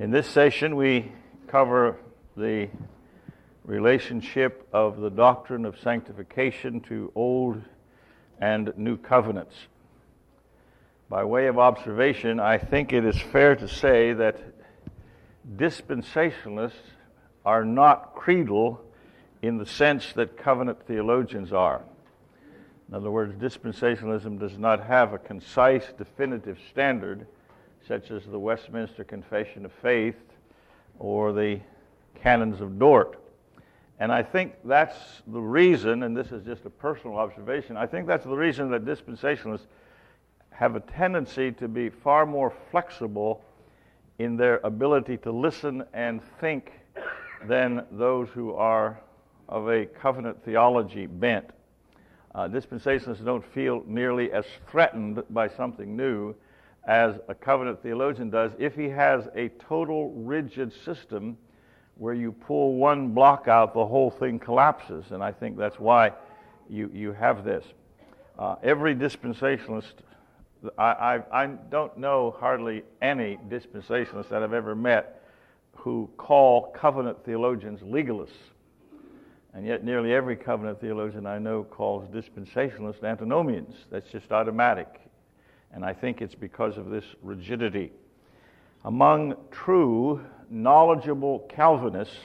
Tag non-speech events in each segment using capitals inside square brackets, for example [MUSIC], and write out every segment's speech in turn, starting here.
In this session, we cover the relationship of the doctrine of sanctification to Old and New Covenants. By way of observation, I think it is fair to say that dispensationalists are not creedal in the sense that covenant theologians are. In other words, dispensationalism does not have a concise, definitive standard such as the Westminster Confession of Faith or the Canons of Dort. And I think that's the reason, and this is just a personal observation, I think that's the reason that dispensationalists have a tendency to be far more flexible in their ability to listen and think than those who are of a covenant theology bent. Uh, dispensationalists don't feel nearly as threatened by something new as a covenant theologian does if he has a total rigid system where you pull one block out, the whole thing collapses. And I think that's why you, you have this. Uh, every dispensationalist, I, I, I don't know hardly any dispensationalist that I've ever met who call covenant theologians legalists. And yet, nearly every covenant theologian I know calls dispensationalists antinomians. That's just automatic. And I think it's because of this rigidity. Among true, knowledgeable Calvinists,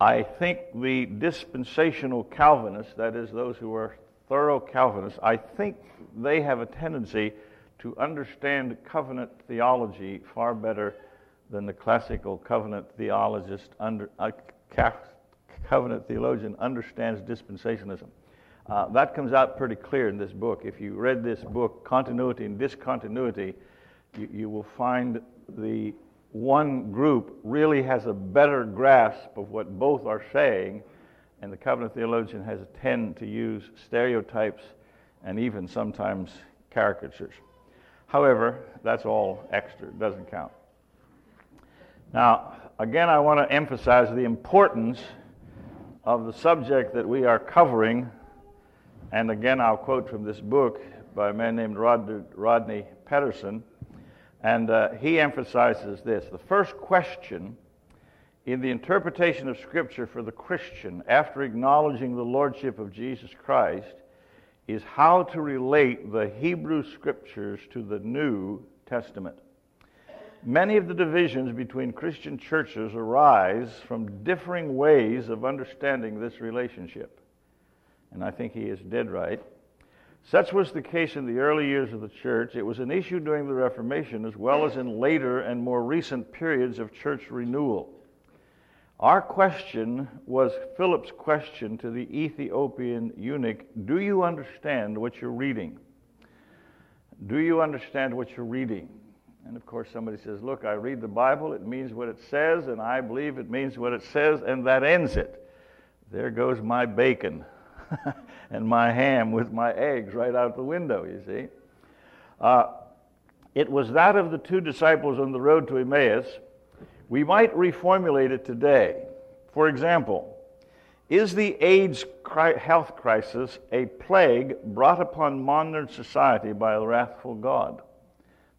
I think the dispensational Calvinists, that is, those who are thorough Calvinists, I think they have a tendency to understand covenant theology far better than the classical covenant theologist, under, uh, covenant theologian understands dispensationalism. Uh, that comes out pretty clear in this book. If you read this book, Continuity and Discontinuity, you, you will find the one group really has a better grasp of what both are saying, and the covenant theologian has a tend to use stereotypes and even sometimes caricatures. However, that's all extra, it doesn't count. Now, again, I want to emphasize the importance of the subject that we are covering and again, I'll quote from this book by a man named Rod, Rodney Petersen. And uh, he emphasizes this the first question in the interpretation of Scripture for the Christian after acknowledging the Lordship of Jesus Christ is how to relate the Hebrew Scriptures to the New Testament. Many of the divisions between Christian churches arise from differing ways of understanding this relationship and I think he is dead right. Such was the case in the early years of the church. It was an issue during the Reformation as well as in later and more recent periods of church renewal. Our question was Philip's question to the Ethiopian eunuch Do you understand what you're reading? Do you understand what you're reading? And of course, somebody says, Look, I read the Bible, it means what it says, and I believe it means what it says, and that ends it. There goes my bacon. [LAUGHS] and my ham with my eggs right out the window, you see. Uh, it was that of the two disciples on the road to Emmaus. We might reformulate it today. For example, is the AIDS health crisis a plague brought upon modern society by a wrathful God?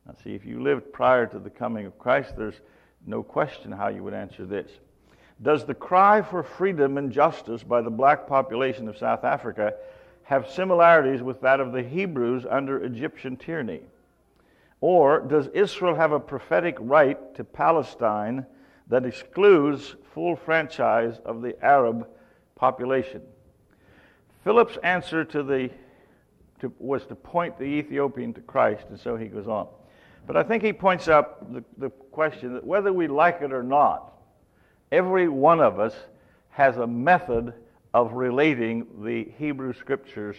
Now, see, if you lived prior to the coming of Christ, there's no question how you would answer this. Does the cry for freedom and justice by the black population of South Africa have similarities with that of the Hebrews under Egyptian tyranny? Or does Israel have a prophetic right to Palestine that excludes full franchise of the Arab population? Philip's answer to the, to, was to point the Ethiopian to Christ, and so he goes on. But I think he points out the, the question that whether we like it or not, Every one of us has a method of relating the Hebrew scriptures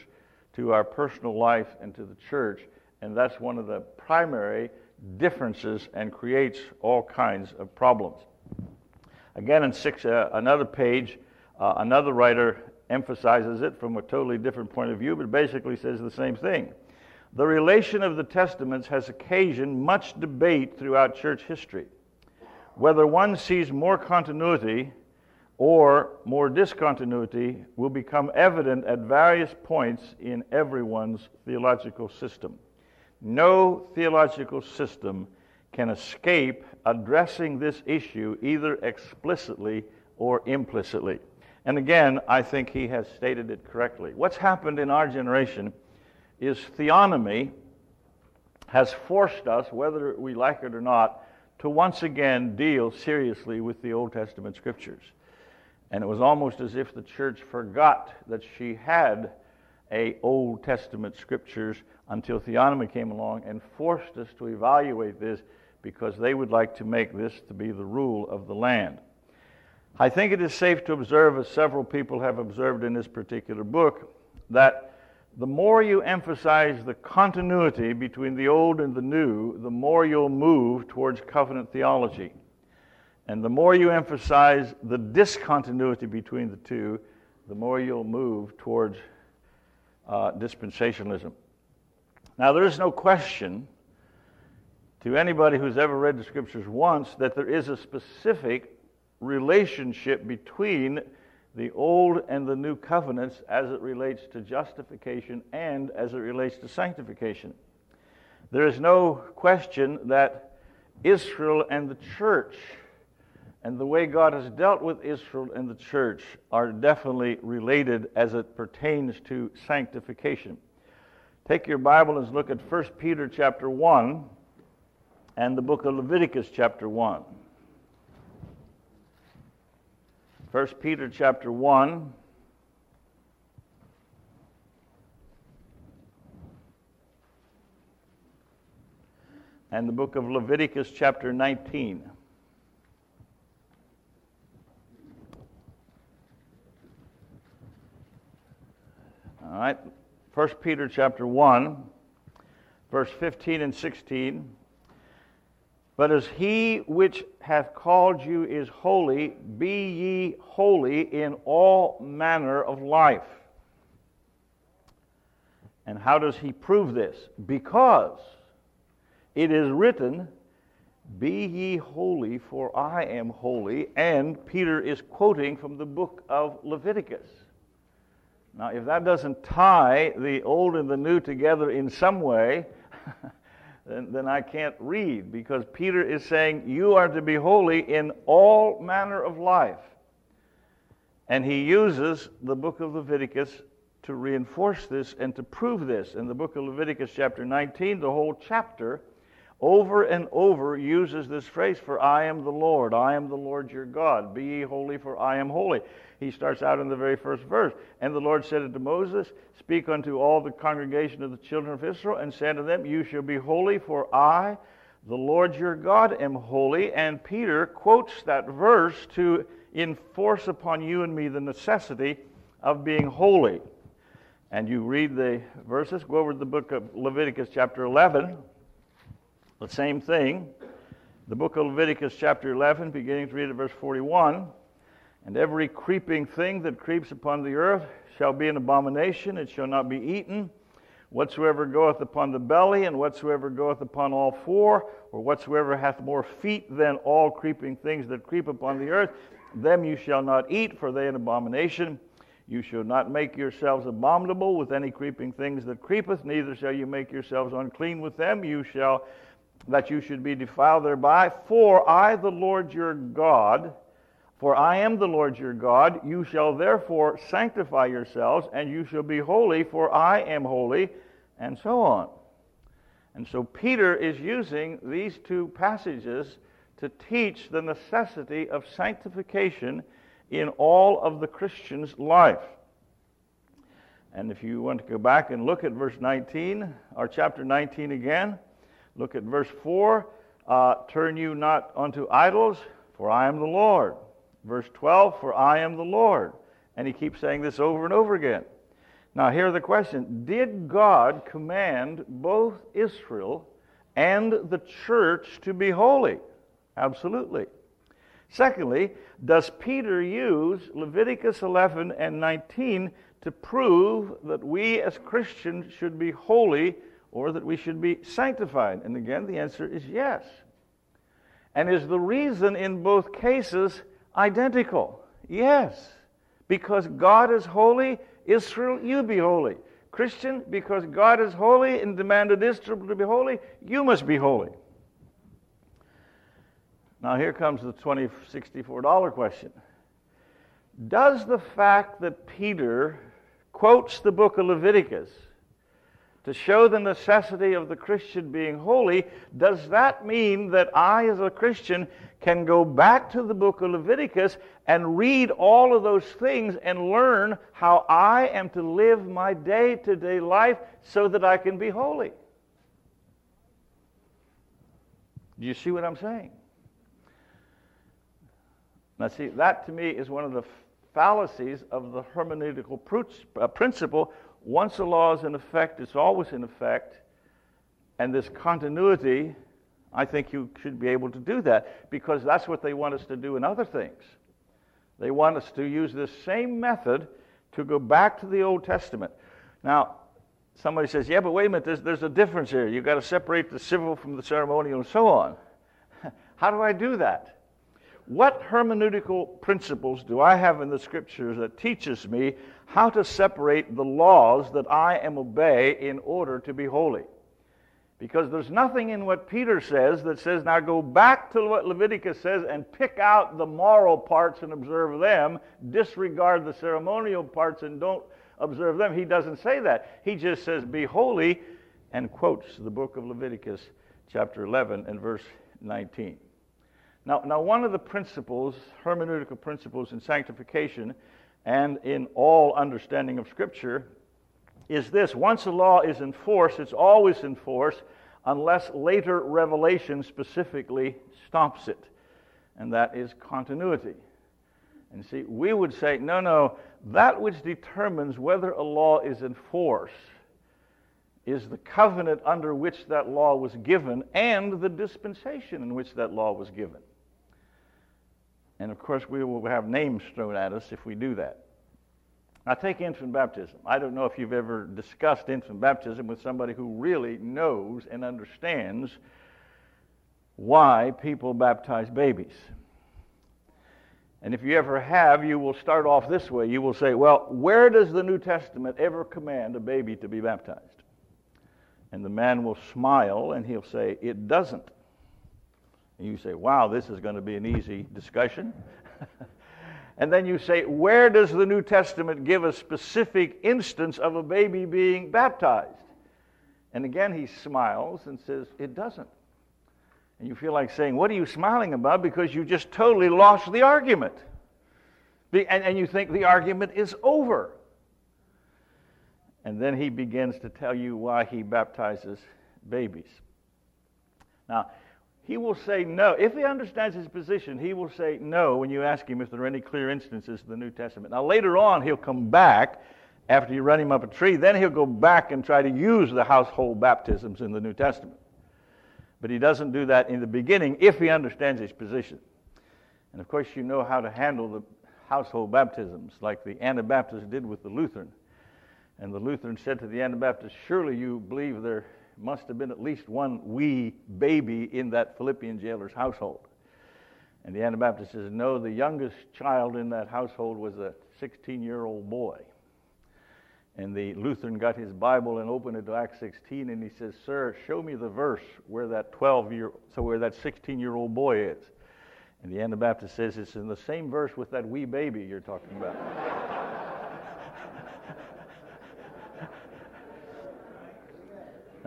to our personal life and to the church, and that's one of the primary differences and creates all kinds of problems. Again, in six, uh, another page, uh, another writer emphasizes it from a totally different point of view, but basically says the same thing. The relation of the Testaments has occasioned much debate throughout church history. Whether one sees more continuity or more discontinuity will become evident at various points in everyone's theological system. No theological system can escape addressing this issue either explicitly or implicitly. And again, I think he has stated it correctly. What's happened in our generation is theonomy has forced us, whether we like it or not, to once again deal seriously with the Old Testament scriptures. And it was almost as if the church forgot that she had a Old Testament scriptures until theonomy came along and forced us to evaluate this because they would like to make this to be the rule of the land. I think it is safe to observe, as several people have observed in this particular book, that the more you emphasize the continuity between the old and the new, the more you'll move towards covenant theology. And the more you emphasize the discontinuity between the two, the more you'll move towards uh, dispensationalism. Now, there is no question to anybody who's ever read the scriptures once that there is a specific relationship between the old and the new covenants as it relates to justification and as it relates to sanctification. There is no question that Israel and the church and the way God has dealt with Israel and the church are definitely related as it pertains to sanctification. Take your Bible and look at 1 Peter chapter 1 and the book of Leviticus chapter 1. 1 Peter chapter 1. And the book of Leviticus chapter 19. All right. 1 Peter chapter 1, verse 15 and 16. But as he which hath called you is holy, be ye holy in all manner of life. And how does he prove this? Because it is written, Be ye holy, for I am holy. And Peter is quoting from the book of Leviticus. Now, if that doesn't tie the old and the new together in some way, [LAUGHS] then, then I can't read because Peter is saying, You are to be holy in all manner of life. And he uses the book of Leviticus to reinforce this and to prove this. In the book of Leviticus, chapter 19, the whole chapter over and over uses this phrase, For I am the Lord, I am the Lord your God. Be ye holy, for I am holy. He starts out in the very first verse. And the Lord said unto Moses, Speak unto all the congregation of the children of Israel, and say unto them, You shall be holy, for I, the Lord your God, am holy. And Peter quotes that verse to enforce upon you and me the necessity of being holy. And you read the verses, go over to the book of Leviticus, chapter 11. The same thing. The book of Leviticus, chapter 11, beginning to read at verse 41. And every creeping thing that creeps upon the earth shall be an abomination, it shall not be eaten. Whatsoever goeth upon the belly, and whatsoever goeth upon all four, or whatsoever hath more feet than all creeping things that creep upon the earth, them you shall not eat, for they an abomination. You shall not make yourselves abominable with any creeping things that creepeth, neither shall you make yourselves unclean with them. You shall that you should be defiled thereby. For I, the Lord your God, for I am the Lord your God, you shall therefore sanctify yourselves, and you shall be holy, for I am holy, and so on. And so Peter is using these two passages to teach the necessity of sanctification in all of the Christian's life. And if you want to go back and look at verse 19, or chapter 19 again, Look at verse 4. Uh, Turn you not unto idols, for I am the Lord. Verse 12, for I am the Lord. And he keeps saying this over and over again. Now, here's the question Did God command both Israel and the church to be holy? Absolutely. Secondly, does Peter use Leviticus 11 and 19 to prove that we as Christians should be holy or that we should be sanctified? And again, the answer is yes. And is the reason in both cases identical? Yes. Because God is holy, Israel, you be holy. Christian, because God is holy and demanded Israel to be holy, you must be holy. Now, here comes the $2064 question. Does the fact that Peter quotes the book of Leviticus to show the necessity of the Christian being holy, does that mean that I, as a Christian, can go back to the book of Leviticus and read all of those things and learn how I am to live my day to day life so that I can be holy? Do you see what I'm saying? Now, see, that to me is one of the fallacies of the hermeneutical uh, principle once a law is in effect, it's always in effect. And this continuity, I think you should be able to do that because that's what they want us to do in other things. They want us to use this same method to go back to the Old Testament. Now, somebody says, yeah, but wait a minute, there's, there's a difference here. You've got to separate the civil from the ceremonial and so on. [LAUGHS] How do I do that? What hermeneutical principles do I have in the scriptures that teaches me how to separate the laws that I am obey in order to be holy? Because there's nothing in what Peter says that says, now go back to what Leviticus says and pick out the moral parts and observe them, disregard the ceremonial parts and don't observe them. He doesn't say that. He just says, be holy, and quotes the book of Leviticus, chapter 11, and verse 19. Now, now, one of the principles, hermeneutical principles in sanctification and in all understanding of Scripture is this once a law is in force, it's always in force unless later revelation specifically stops it. And that is continuity. And see, we would say, no, no, that which determines whether a law is in force is the covenant under which that law was given and the dispensation in which that law was given. And of course, we will have names thrown at us if we do that. Now, take infant baptism. I don't know if you've ever discussed infant baptism with somebody who really knows and understands why people baptize babies. And if you ever have, you will start off this way. You will say, Well, where does the New Testament ever command a baby to be baptized? And the man will smile and he'll say, It doesn't. And you say, wow, this is going to be an easy discussion. [LAUGHS] and then you say, where does the New Testament give a specific instance of a baby being baptized? And again, he smiles and says, it doesn't. And you feel like saying, what are you smiling about? Because you just totally lost the argument. And, and you think the argument is over. And then he begins to tell you why he baptizes babies. Now, he will say no. If he understands his position, he will say no when you ask him if there are any clear instances in the New Testament. Now, later on, he'll come back after you run him up a tree. Then he'll go back and try to use the household baptisms in the New Testament. But he doesn't do that in the beginning if he understands his position. And of course, you know how to handle the household baptisms, like the Anabaptists did with the Lutheran. And the Lutheran said to the Anabaptists, Surely you believe there must have been at least one wee baby in that Philippian jailer's household. And the Anabaptist says, no, the youngest child in that household was a 16 year old boy. And the Lutheran got his Bible and opened it to Acts 16, and he says, Sir, show me the verse where that 12 year, so where that 16 year old boy is. And the Anabaptist says, It's in the same verse with that wee baby you're talking about. [LAUGHS]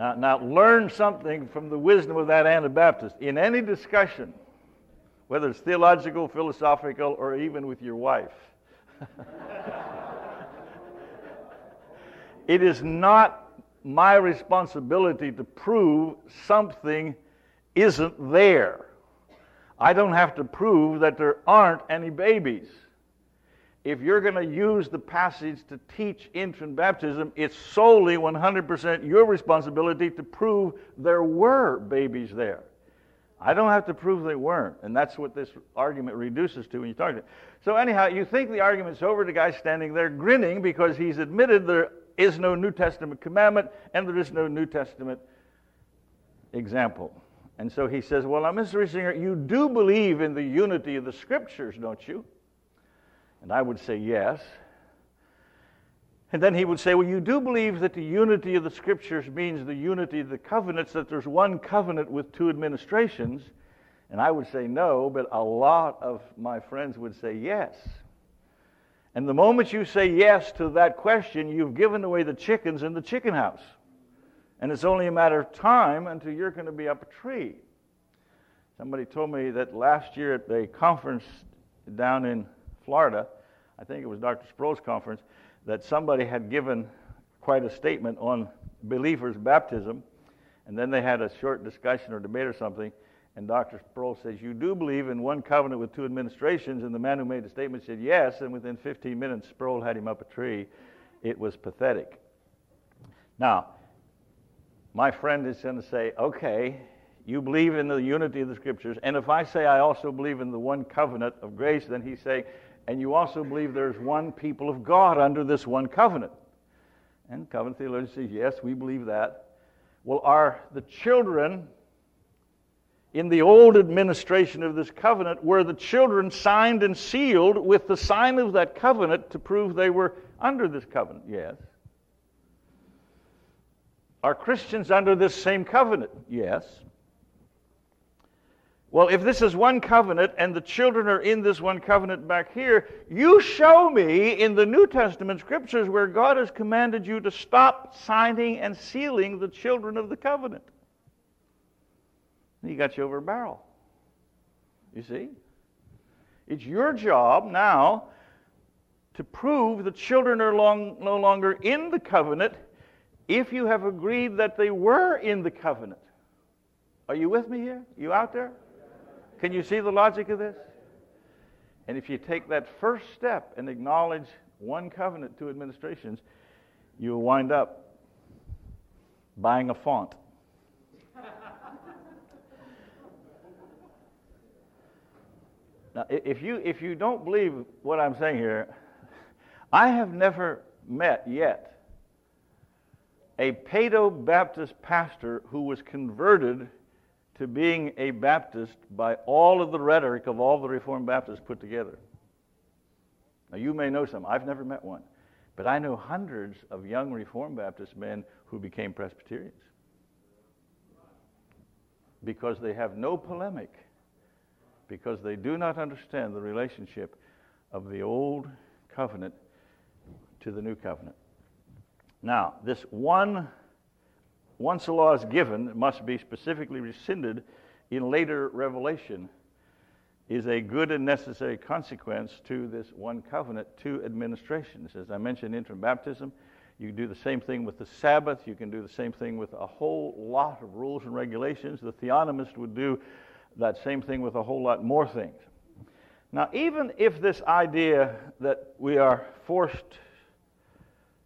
Now, now, learn something from the wisdom of that Anabaptist. In any discussion, whether it's theological, philosophical, or even with your wife, [LAUGHS] it is not my responsibility to prove something isn't there. I don't have to prove that there aren't any babies if you're going to use the passage to teach infant baptism, it's solely 100% your responsibility to prove there were babies there. I don't have to prove they weren't. And that's what this argument reduces to when you talk to him. So, anyhow, you think the argument's over. The guy's standing there grinning because he's admitted there is no New Testament commandment and there is no New Testament example. And so he says, Well, now, Mr. Reisinger, you do believe in the unity of the scriptures, don't you? And I would say yes. And then he would say, Well, you do believe that the unity of the scriptures means the unity of the covenants, that there's one covenant with two administrations. And I would say no, but a lot of my friends would say yes. And the moment you say yes to that question, you've given away the chickens in the chicken house. And it's only a matter of time until you're going to be up a tree. Somebody told me that last year at a conference down in Florida, I think it was Dr. Sproul's conference, that somebody had given quite a statement on believers' baptism. And then they had a short discussion or debate or something. And Dr. Sproul says, You do believe in one covenant with two administrations? And the man who made the statement said, Yes. And within 15 minutes, Sproul had him up a tree. It was pathetic. Now, my friend is going to say, Okay, you believe in the unity of the scriptures. And if I say I also believe in the one covenant of grace, then he's saying, And you also believe there's one people of God under this one covenant. And covenant theologian says, Yes, we believe that. Well, are the children in the old administration of this covenant were the children signed and sealed with the sign of that covenant to prove they were under this covenant? Yes. Are Christians under this same covenant? Yes. Well, if this is one covenant and the children are in this one covenant back here, you show me in the New Testament scriptures where God has commanded you to stop signing and sealing the children of the covenant. He got you over a barrel. You see? It's your job now to prove the children are long, no longer in the covenant if you have agreed that they were in the covenant. Are you with me here? You out there? Can you see the logic of this? And if you take that first step and acknowledge one covenant, two administrations, you'll wind up buying a font. [LAUGHS] now, if you, if you don't believe what I'm saying here, I have never met yet a Paedo Baptist pastor who was converted to being a Baptist by all of the rhetoric of all the Reformed Baptists put together. Now, you may know some. I've never met one. But I know hundreds of young Reformed Baptist men who became Presbyterians because they have no polemic, because they do not understand the relationship of the old covenant to the new covenant. Now, this one once a law is given, it must be specifically rescinded in later revelation, is a good and necessary consequence to this one covenant, two administrations. As I mentioned, infant baptism, you do the same thing with the Sabbath. You can do the same thing with a whole lot of rules and regulations. The theonomist would do that same thing with a whole lot more things. Now, even if this idea that we are forced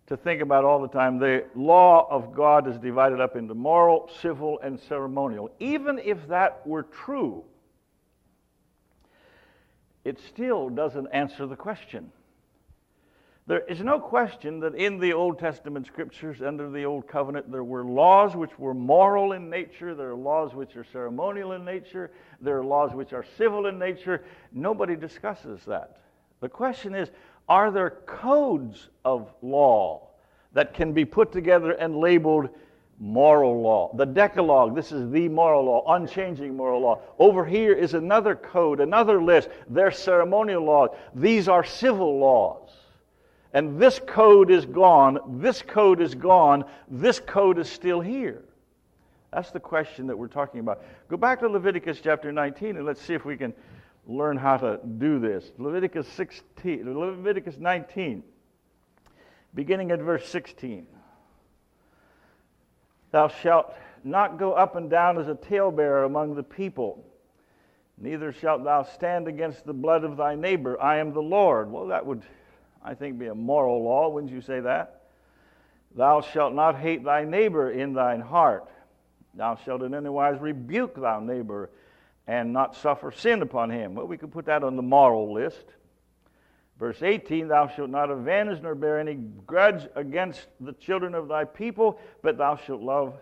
to think about all the time. The law of God is divided up into moral, civil, and ceremonial. Even if that were true, it still doesn't answer the question. There is no question that in the Old Testament scriptures, under the Old Covenant, there were laws which were moral in nature, there are laws which are ceremonial in nature, there are laws which are civil in nature. Nobody discusses that. The question is are there codes of law that can be put together and labeled moral law? The Decalogue, this is the moral law, unchanging moral law. Over here is another code, another list. They're ceremonial laws. These are civil laws. And this code is gone, this code is gone, this code is still here. That's the question that we're talking about. Go back to Leviticus chapter 19 and let's see if we can learn how to do this. Leviticus 16, Leviticus 19, beginning at verse 16. Thou shalt not go up and down as a talebearer among the people, neither shalt thou stand against the blood of thy neighbor. I am the Lord. Well, that would, I think, be a moral law, wouldn't you say that? Thou shalt not hate thy neighbor in thine heart. Thou shalt in any wise rebuke thy neighbor and not suffer sin upon him. Well, we could put that on the moral list. Verse 18 Thou shalt not avenge nor bear any grudge against the children of thy people, but thou shalt love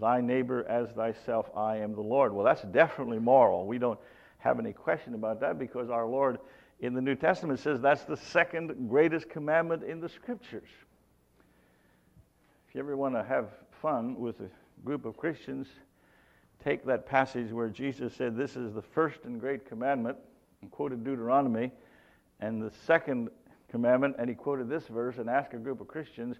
thy neighbor as thyself. I am the Lord. Well, that's definitely moral. We don't have any question about that because our Lord in the New Testament says that's the second greatest commandment in the Scriptures. If you ever want to have fun with a group of Christians, take that passage where Jesus said, This is the first and great commandment, and quoted Deuteronomy, and the second commandment, and he quoted this verse, and asked a group of Christians,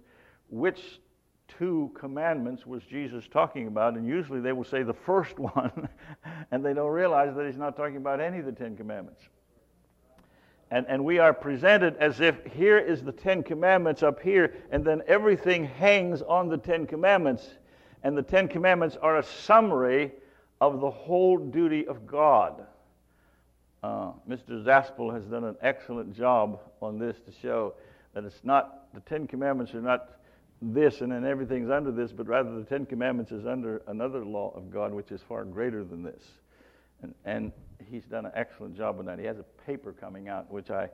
which two commandments was Jesus talking about? And usually they will say the first [LAUGHS] one, and they don't realize that he's not talking about any of the Ten Commandments. And, and we are presented as if here is the Ten Commandments up here, and then everything hangs on the Ten Commandments. And the Ten Commandments are a summary of the whole duty of God. Uh, Mr. Zaspel has done an excellent job on this to show that it's not, the Ten Commandments are not this and then everything's under this, but rather the Ten Commandments is under another law of God which is far greater than this. And, and he's done an excellent job on that. He has a paper coming out which I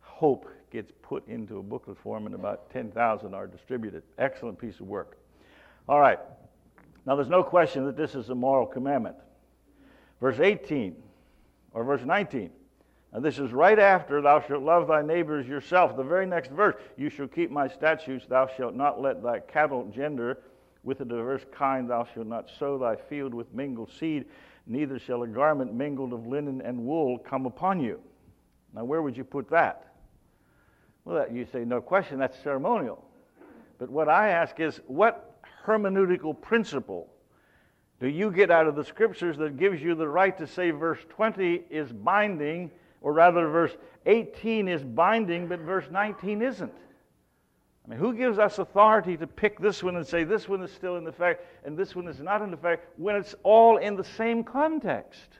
hope gets put into a booklet form and about 10,000 are distributed. Excellent piece of work. All right. Now there's no question that this is a moral commandment. Verse 18 or verse 19. And this is right after, Thou shalt love thy neighbors yourself. The very next verse, You shall keep my statutes, thou shalt not let thy cattle gender with a diverse kind, thou shalt not sow thy field with mingled seed, neither shall a garment mingled of linen and wool come upon you. Now, where would you put that? Well, that, you say, no question, that's ceremonial. But what I ask is, what hermeneutical principle do you get out of the scriptures that gives you the right to say verse 20 is binding, or rather, verse 18 is binding, but verse 19 isn't? I mean, who gives us authority to pick this one and say this one is still in effect and this one is not in effect when it's all in the same context?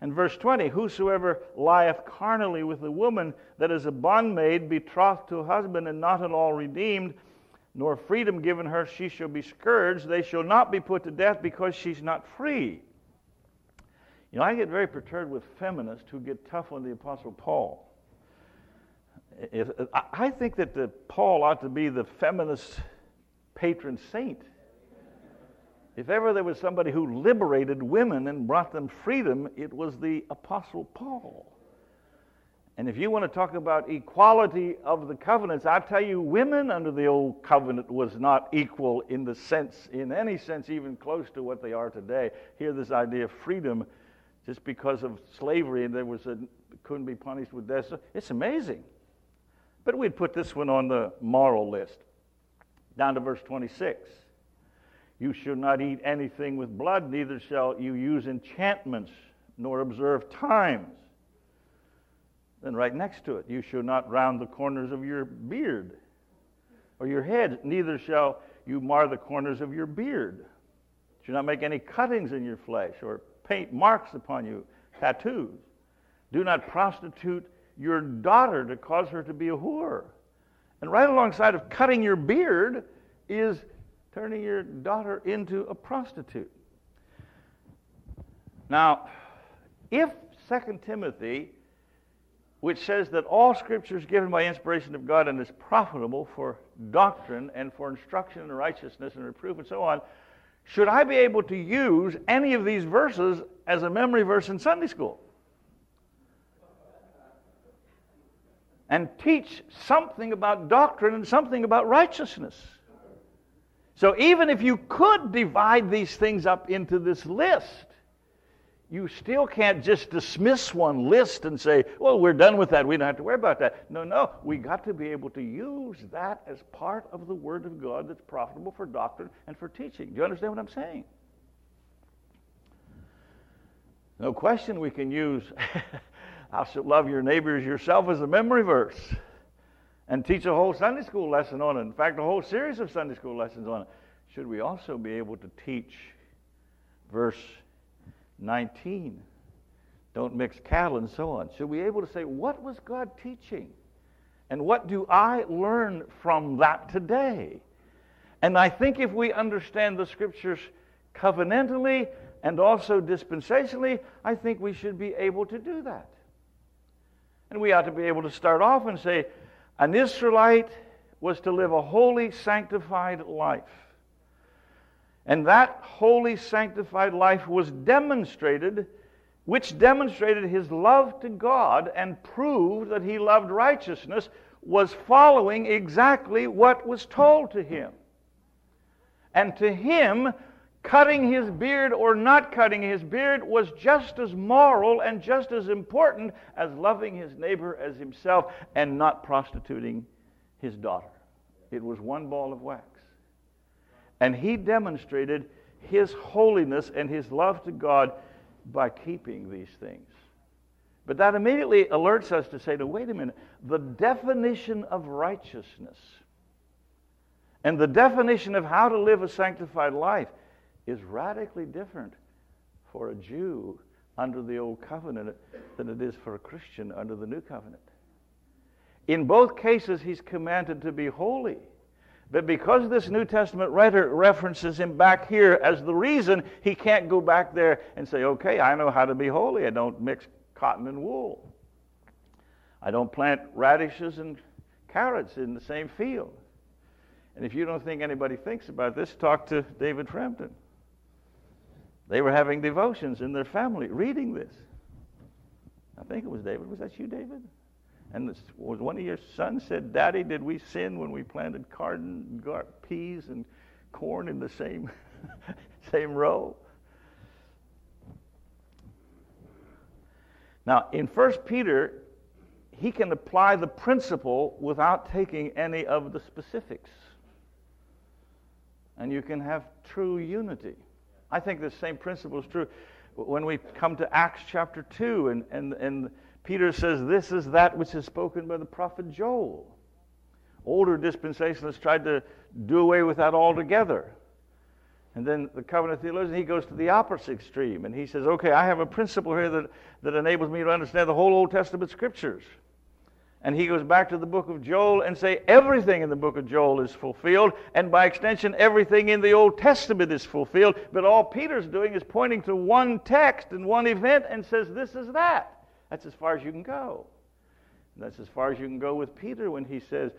And verse 20 Whosoever lieth carnally with a woman that is a bondmaid betrothed to a husband and not at all redeemed, nor freedom given her, she shall be scourged. They shall not be put to death because she's not free. You know, I get very perturbed with feminists who get tough on the Apostle Paul. If, I think that the, Paul ought to be the feminist patron saint. If ever there was somebody who liberated women and brought them freedom, it was the Apostle Paul. And if you want to talk about equality of the covenants, I tell you, women under the old covenant was not equal in the sense, in any sense, even close to what they are today. Here, this idea of freedom, just because of slavery, and there was a couldn't be punished with death. It's amazing. But we'd put this one on the moral list. Down to verse 26. You shall not eat anything with blood, neither shall you use enchantments, nor observe times then, right next to it, you shall not round the corners of your beard or your head, neither shall you mar the corners of your beard. You shall not make any cuttings in your flesh or paint marks upon you, tattoos. Do not prostitute your daughter to cause her to be a whore. And right alongside of cutting your beard is turning your daughter into a prostitute. Now, if 2 Timothy which says that all scripture is given by inspiration of God and is profitable for doctrine and for instruction in righteousness and reproof and so on, should I be able to use any of these verses as a memory verse in Sunday school? And teach something about doctrine and something about righteousness. So even if you could divide these things up into this list, you still can't just dismiss one list and say, well, we're done with that. We don't have to worry about that. No, no. We got to be able to use that as part of the Word of God that's profitable for doctrine and for teaching. Do you understand what I'm saying? No question we can use [LAUGHS] I should love your neighbors yourself as a memory verse and teach a whole Sunday school lesson on it. In fact, a whole series of Sunday school lessons on it. Should we also be able to teach verse 19. Don't mix cattle and so on. Should we be able to say, what was God teaching? And what do I learn from that today? And I think if we understand the scriptures covenantally and also dispensationally, I think we should be able to do that. And we ought to be able to start off and say, an Israelite was to live a holy, sanctified life. And that holy, sanctified life was demonstrated, which demonstrated his love to God and proved that he loved righteousness, was following exactly what was told to him. And to him cutting his beard or not cutting his beard was just as moral and just as important as loving his neighbor as himself and not prostituting his daughter. It was one ball of wax. And he demonstrated his holiness and his love to God by keeping these things. But that immediately alerts us to say, no, wait a minute, the definition of righteousness and the definition of how to live a sanctified life is radically different for a Jew under the old covenant than it is for a Christian under the new covenant. In both cases, he's commanded to be holy. But because this New Testament writer references him back here as the reason, he can't go back there and say, okay, I know how to be holy. I don't mix cotton and wool. I don't plant radishes and carrots in the same field. And if you don't think anybody thinks about this, talk to David Frampton. They were having devotions in their family, reading this. I think it was David. Was that you, David? And this, one of your sons said, "Daddy, did we sin when we planted garden, gar- peas and corn in the same [LAUGHS] same row?" Now, in 1 Peter, he can apply the principle without taking any of the specifics. And you can have true unity. I think the same principle is true when we come to Acts chapter 2 and, and, and Peter says, This is that which is spoken by the prophet Joel. Older dispensationalists tried to do away with that altogether. And then the covenant theologian, he goes to the opposite extreme and he says, Okay, I have a principle here that, that enables me to understand the whole Old Testament scriptures. And he goes back to the book of Joel and say everything in the book of Joel is fulfilled, and by extension, everything in the Old Testament is fulfilled. But all Peter's doing is pointing to one text and one event and says, This is that. That's as far as you can go. And that's as far as you can go with Peter when he says,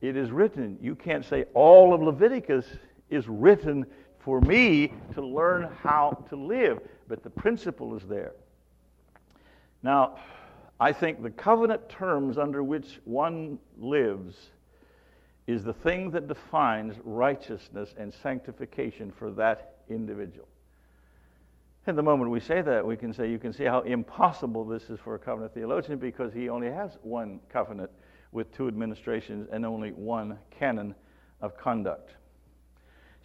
It is written. You can't say all of Leviticus is written for me to learn how to live, but the principle is there. Now, I think the covenant terms under which one lives is the thing that defines righteousness and sanctification for that individual. And the moment we say that, we can say, you can see how impossible this is for a covenant theologian because he only has one covenant with two administrations and only one canon of conduct.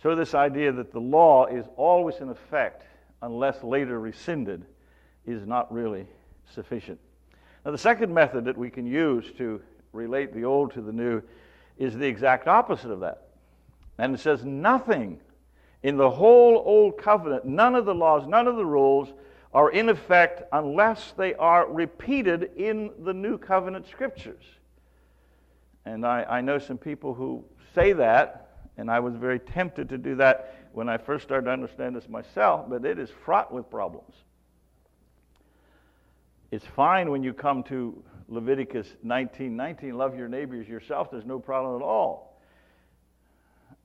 So, this idea that the law is always in effect unless later rescinded is not really sufficient. Now, the second method that we can use to relate the old to the new is the exact opposite of that. And it says nothing in the whole old covenant, none of the laws, none of the rules are in effect unless they are repeated in the new covenant scriptures. And I, I know some people who say that, and I was very tempted to do that when I first started to understand this myself, but it is fraught with problems. It's fine when you come to Leviticus 19:19, love your neighbors yourself. There's no problem at all.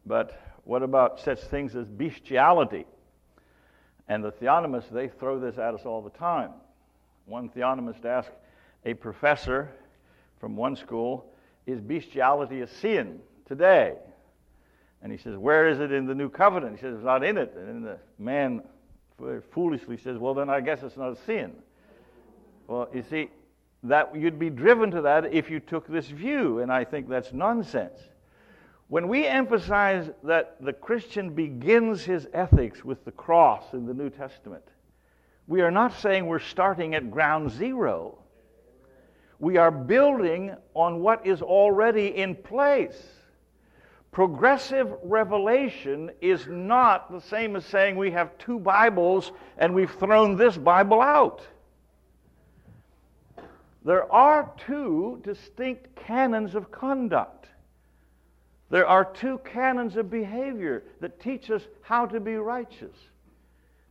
But what about such things as bestiality? And the theonomists, they throw this at us all the time. One theonomist asked a professor from one school, Is bestiality a sin today? And he says, Where is it in the new covenant? He says, It's not in it. And the man foolishly says, Well, then I guess it's not a sin. Well, you see, that you'd be driven to that if you took this view, and I think that's nonsense. When we emphasize that the Christian begins his ethics with the cross in the New Testament, we are not saying we're starting at ground zero. We are building on what is already in place. Progressive revelation is not the same as saying we have two Bibles and we've thrown this Bible out. There are two distinct canons of conduct. There are two canons of behavior that teach us how to be righteous.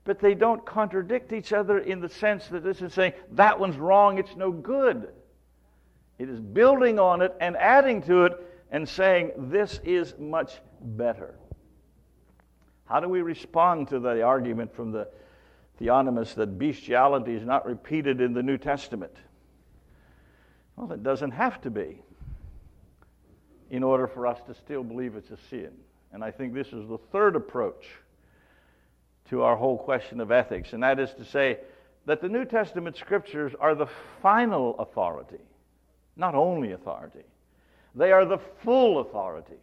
But they don't contradict each other in the sense that this is saying, that one's wrong, it's no good. It is building on it and adding to it and saying, this is much better. How do we respond to the argument from the theonomists that bestiality is not repeated in the New Testament? Well, it doesn't have to be in order for us to still believe it's a sin. And I think this is the third approach to our whole question of ethics, and that is to say that the New Testament scriptures are the final authority, not only authority, they are the full authority.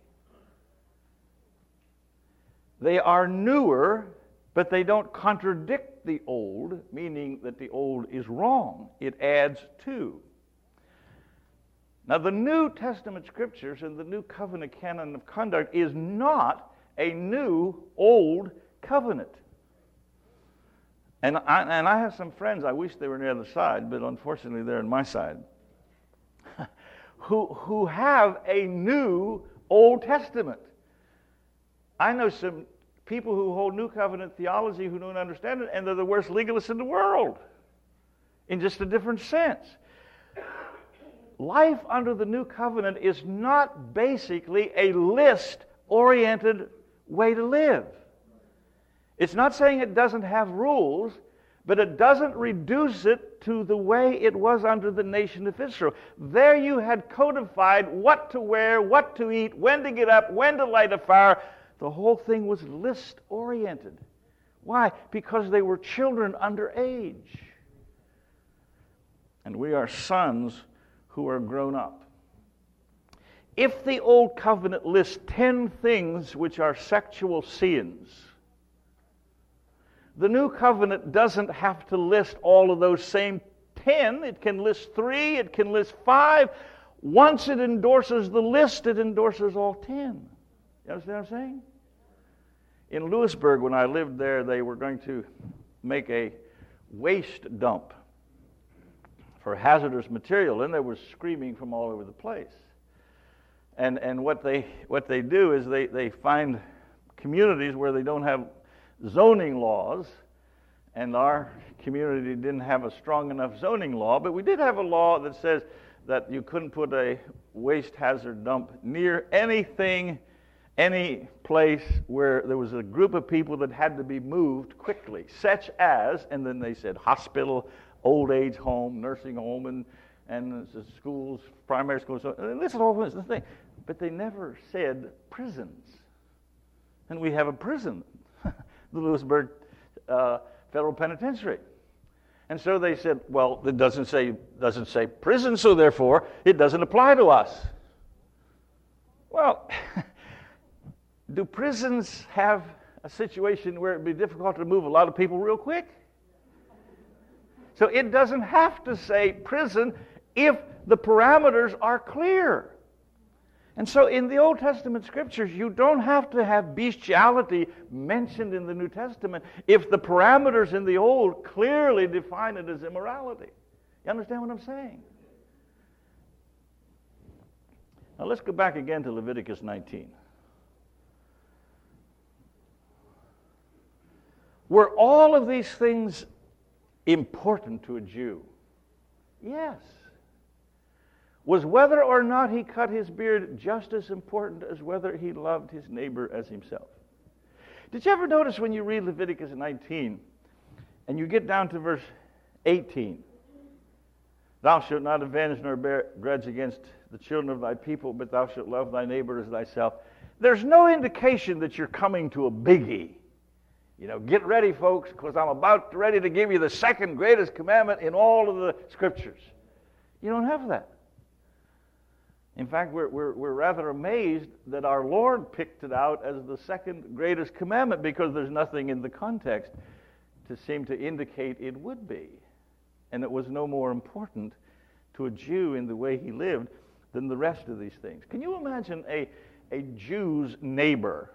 They are newer, but they don't contradict the old, meaning that the old is wrong. It adds to. Now, the New Testament scriptures and the New Covenant canon of conduct is not a new Old Covenant. And I, and I have some friends, I wish they were on the other side, but unfortunately they're on my side, [LAUGHS] who, who have a new Old Testament. I know some people who hold New Covenant theology who don't understand it, and they're the worst legalists in the world in just a different sense. Life under the New Covenant is not basically a list oriented way to live. It's not saying it doesn't have rules, but it doesn't reduce it to the way it was under the nation of Israel. There you had codified what to wear, what to eat, when to get up, when to light a fire. The whole thing was list oriented. Why? Because they were children under age. And we are sons who are grown up. If the Old Covenant lists 10 things which are sexual sins, the New Covenant doesn't have to list all of those same 10. It can list three, it can list five. Once it endorses the list, it endorses all 10. You understand what I'm saying? In Lewisburg, when I lived there, they were going to make a waste dump hazardous material, and there was screaming from all over the place. And, and what, they, what they do is they, they find communities where they don't have zoning laws, and our community didn't have a strong enough zoning law, but we did have a law that says that you couldn't put a waste hazard dump near anything, any place where there was a group of people that had to be moved quickly, such as, and then they said hospital, old age home, nursing home, and, and schools, primary schools. And this is all this thing. But they never said prisons. And we have a prison [LAUGHS] the Lewisburg uh, Federal Penitentiary. And so they said, well, it doesn't say, doesn't say prison, so therefore it doesn't apply to us. Well, [LAUGHS] do prisons have a situation where it'd be difficult to move a lot of people real quick? So it doesn't have to say prison if the parameters are clear. And so in the Old Testament scriptures, you don't have to have bestiality mentioned in the New Testament if the parameters in the Old clearly define it as immorality. You understand what I'm saying? Now let's go back again to Leviticus 19. Were all of these things important to a Jew? Yes. Was whether or not he cut his beard just as important as whether he loved his neighbor as himself? Did you ever notice when you read Leviticus 19 and you get down to verse 18? Thou shalt not avenge nor bear grudge against the children of thy people, but thou shalt love thy neighbor as thyself. There's no indication that you're coming to a biggie. You know, get ready, folks, because I'm about ready to give you the second greatest commandment in all of the scriptures. You don't have that. In fact, we're, we're, we're rather amazed that our Lord picked it out as the second greatest commandment because there's nothing in the context to seem to indicate it would be. And it was no more important to a Jew in the way he lived than the rest of these things. Can you imagine a, a Jew's neighbor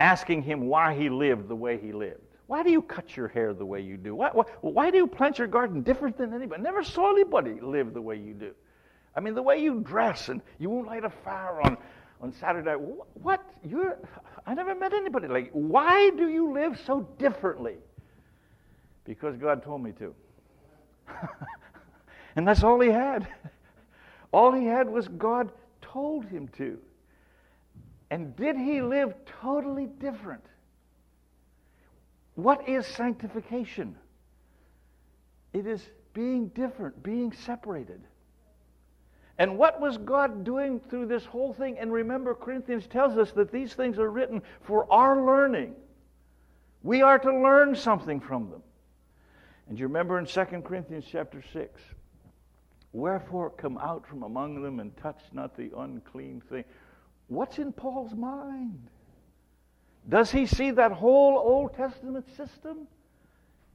asking him why he lived the way he lived? Why do you cut your hair the way you do? Why, why, why do you plant your garden different than anybody? Never saw anybody live the way you do. I mean, the way you dress and you won't light a fire on, on Saturday. What? You're, I never met anybody like Why do you live so differently? Because God told me to. [LAUGHS] and that's all he had. All he had was God told him to. And did he live totally different? What is sanctification? It is being different, being separated. And what was God doing through this whole thing? And remember, Corinthians tells us that these things are written for our learning. We are to learn something from them. And you remember in 2 Corinthians chapter 6, wherefore come out from among them and touch not the unclean thing. What's in Paul's mind? Does he see that whole Old Testament system?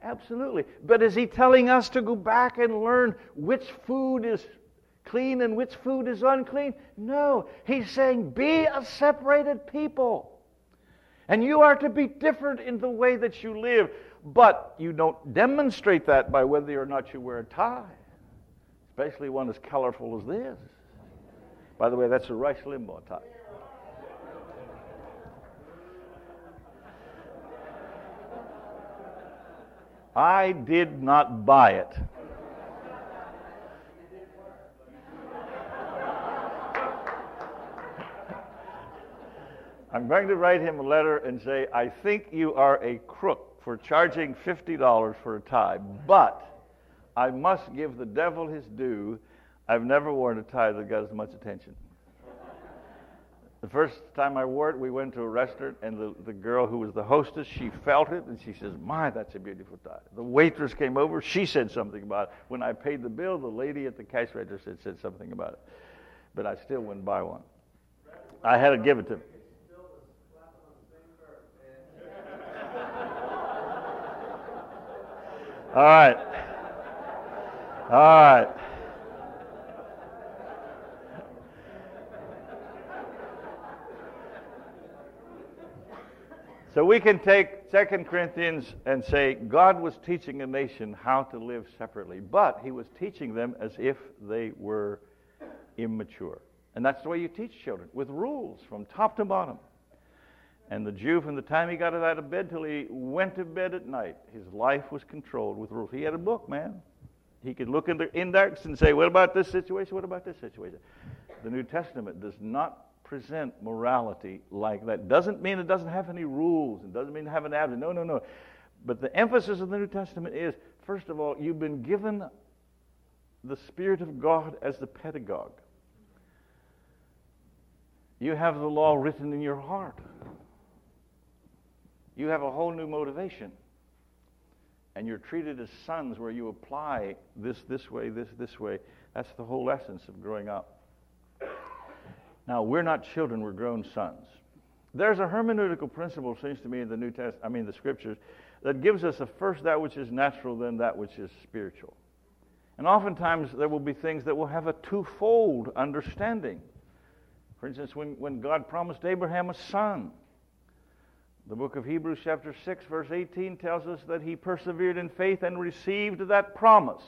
Absolutely. But is he telling us to go back and learn which food is clean and which food is unclean? No. He's saying, be a separated people. And you are to be different in the way that you live. But you don't demonstrate that by whether or not you wear a tie, especially one as colorful as this. By the way, that's a Rush Limbaugh tie. I did not buy it. I'm going to write him a letter and say, I think you are a crook for charging $50 for a tie, but I must give the devil his due. I've never worn a tie that got as much attention. The first time I wore it, we went to a restaurant, and the, the girl who was the hostess, she felt it, and she says, My, that's a beautiful tie. The waitress came over, she said something about it. When I paid the bill, the lady at the cash register said, said something about it. But I still wouldn't buy one. I had to give it to him. All right. All right. So we can take 2 Corinthians and say God was teaching a nation how to live separately, but he was teaching them as if they were immature. And that's the way you teach children, with rules from top to bottom. And the Jew, from the time he got out of bed till he went to bed at night, his life was controlled with rules. He had a book, man. He could look in the index and say, What about this situation? What about this situation? The New Testament does not present morality like that. Doesn't mean it doesn't have any rules. It doesn't mean to have an absence. No, no, no. But the emphasis of the New Testament is, first of all, you've been given the Spirit of God as the pedagogue. You have the law written in your heart. You have a whole new motivation. And you're treated as sons where you apply this this way, this this way. That's the whole essence of growing up. Now, we're not children, we're grown sons. There's a hermeneutical principle, seems to me, in the New Testament, I mean, the scriptures, that gives us a first that which is natural, then that which is spiritual. And oftentimes there will be things that will have a twofold understanding. For instance, when, when God promised Abraham a son, the book of Hebrews, chapter 6, verse 18, tells us that he persevered in faith and received that promise.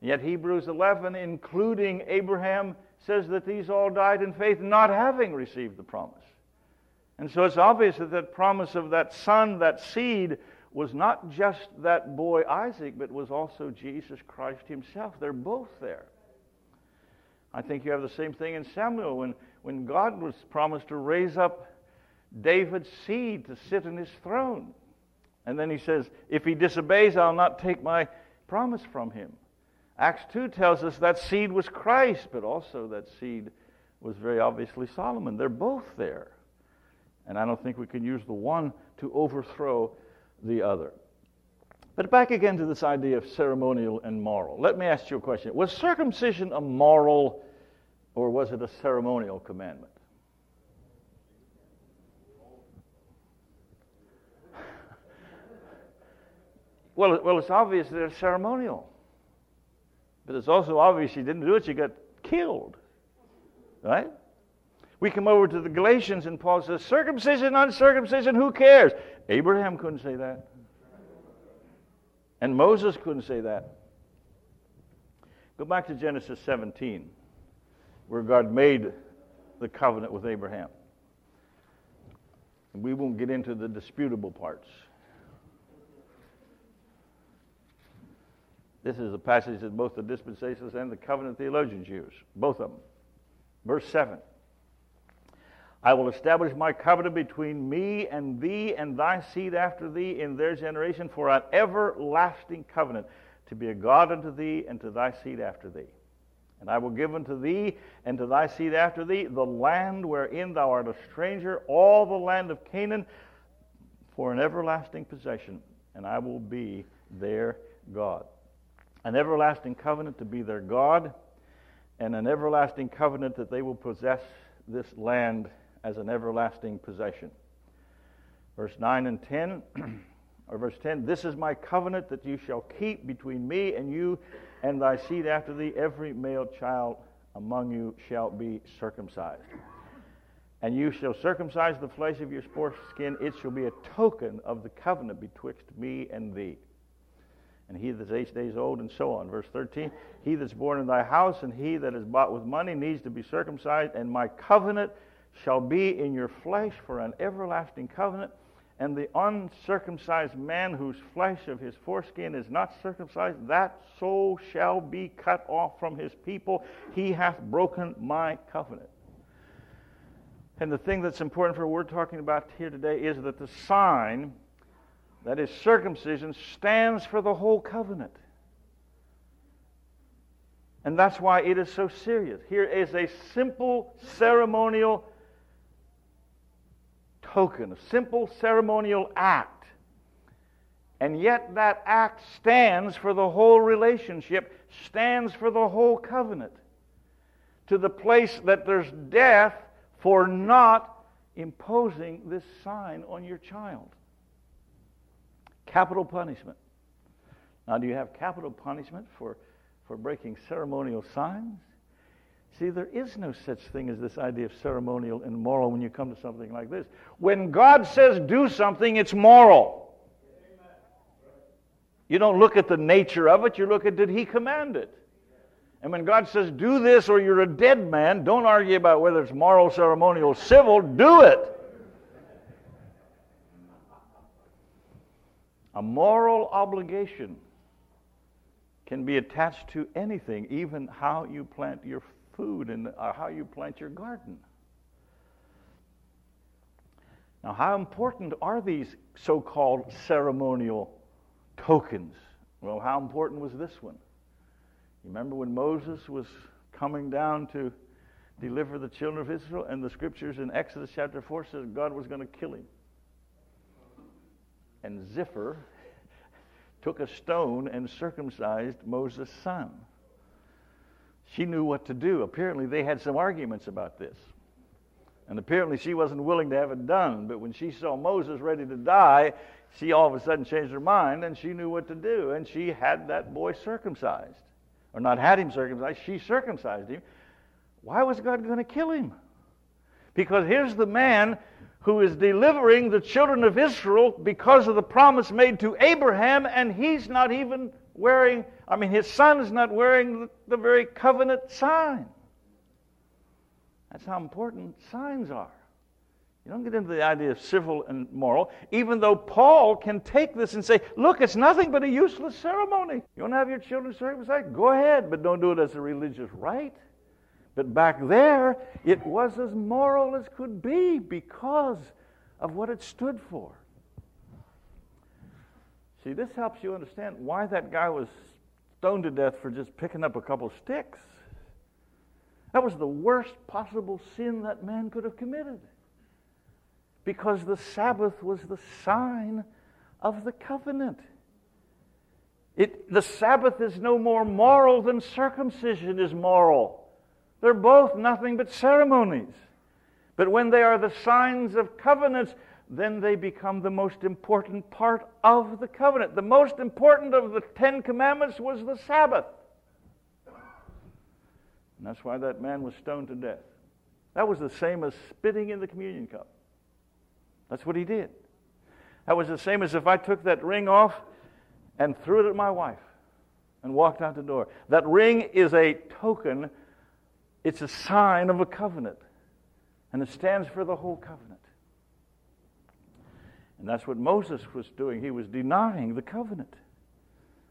Yet Hebrews 11, including Abraham, says that these all died in faith, not having received the promise. And so it's obvious that that promise of that son, that seed, was not just that boy Isaac, but was also Jesus Christ himself. They're both there. I think you have the same thing in Samuel when, when God was promised to raise up David's seed to sit in his throne. And then he says, If he disobeys, I'll not take my promise from him. Acts 2 tells us that seed was Christ, but also that seed was very obviously Solomon. They're both there. And I don't think we can use the one to overthrow the other. But back again to this idea of ceremonial and moral. Let me ask you a question. Was circumcision a moral or was it a ceremonial commandment? [LAUGHS] well, well, it's obvious it's ceremonial. But it's also obvious you didn't do it, you got killed. Right? We come over to the Galatians and Paul says, circumcision, uncircumcision, who cares? Abraham couldn't say that. And Moses couldn't say that. Go back to Genesis 17, where God made the covenant with Abraham. And we won't get into the disputable parts. This is a passage that both the dispensationalists and the covenant theologians use, both of them. Verse 7 I will establish my covenant between me and thee and thy seed after thee in their generation for an everlasting covenant, to be a God unto thee and to thy seed after thee. And I will give unto thee and to thy seed after thee the land wherein thou art a stranger, all the land of Canaan, for an everlasting possession, and I will be their God. An everlasting covenant to be their God, and an everlasting covenant that they will possess this land as an everlasting possession. Verse 9 and 10, [CLEARS THROAT] or verse 10 This is my covenant that you shall keep between me and you and thy seed after thee. Every male child among you shall be circumcised. And you shall circumcise the flesh of your foreskin. It shall be a token of the covenant betwixt me and thee. And he that's eight days old, and so on. Verse 13 He that's born in thy house, and he that is bought with money, needs to be circumcised, and my covenant shall be in your flesh for an everlasting covenant. And the uncircumcised man whose flesh of his foreskin is not circumcised, that soul shall be cut off from his people. He hath broken my covenant. And the thing that's important for what we're talking about here today is that the sign, that is circumcision, stands for the whole covenant. And that's why it is so serious. Here is a simple ceremonial token, a simple ceremonial act. And yet that act stands for the whole relationship, stands for the whole covenant. To the place that there's death, for not imposing this sign on your child. Capital punishment. Now, do you have capital punishment for, for breaking ceremonial signs? See, there is no such thing as this idea of ceremonial and moral when you come to something like this. When God says do something, it's moral. You don't look at the nature of it, you look at did He command it? And when God says, do this or you're a dead man, don't argue about whether it's moral, ceremonial, civil. Do it. A moral obligation can be attached to anything, even how you plant your food and how you plant your garden. Now, how important are these so called ceremonial tokens? Well, how important was this one? Remember when Moses was coming down to deliver the children of Israel, and the scriptures in Exodus chapter 4 says God was going to kill him. And Zipporah took a stone and circumcised Moses' son. She knew what to do. Apparently, they had some arguments about this. And apparently, she wasn't willing to have it done. But when she saw Moses ready to die, she all of a sudden changed her mind and she knew what to do. And she had that boy circumcised or not had him circumcised, she circumcised him. Why was God going to kill him? Because here's the man who is delivering the children of Israel because of the promise made to Abraham, and he's not even wearing, I mean, his son is not wearing the, the very covenant sign. That's how important signs are. You don't get into the idea of civil and moral, even though Paul can take this and say, look, it's nothing but a useless ceremony. You want to have your children circumcised? Go ahead, but don't do it as a religious rite. But back there, it was as moral as could be because of what it stood for. See, this helps you understand why that guy was stoned to death for just picking up a couple sticks. That was the worst possible sin that man could have committed because the Sabbath was the sign of the covenant. It, the Sabbath is no more moral than circumcision is moral. They're both nothing but ceremonies. But when they are the signs of covenants, then they become the most important part of the covenant. The most important of the Ten Commandments was the Sabbath. And that's why that man was stoned to death. That was the same as spitting in the communion cup. That's what he did. That was the same as if I took that ring off and threw it at my wife and walked out the door. That ring is a token, it's a sign of a covenant, and it stands for the whole covenant. And that's what Moses was doing. He was denying the covenant.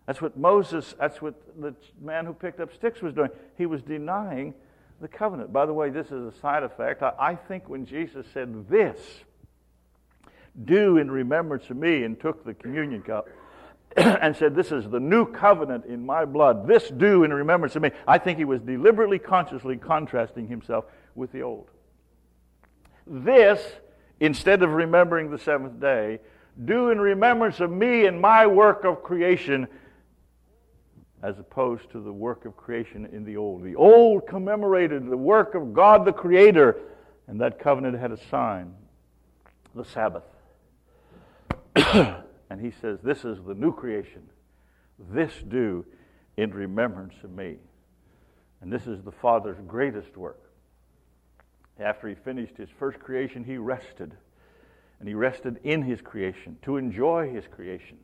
That's what Moses, that's what the man who picked up sticks was doing. He was denying the covenant. By the way, this is a side effect. I, I think when Jesus said this, do in remembrance of me, and took the communion cup [COUGHS] and said, This is the new covenant in my blood. This do in remembrance of me. I think he was deliberately, consciously contrasting himself with the old. This, instead of remembering the seventh day, do in remembrance of me and my work of creation, as opposed to the work of creation in the old. The old commemorated the work of God the Creator, and that covenant had a sign the Sabbath. [COUGHS] and he says, This is the new creation. This do in remembrance of me. And this is the Father's greatest work. After he finished his first creation, he rested. And he rested in his creation to enjoy his creation.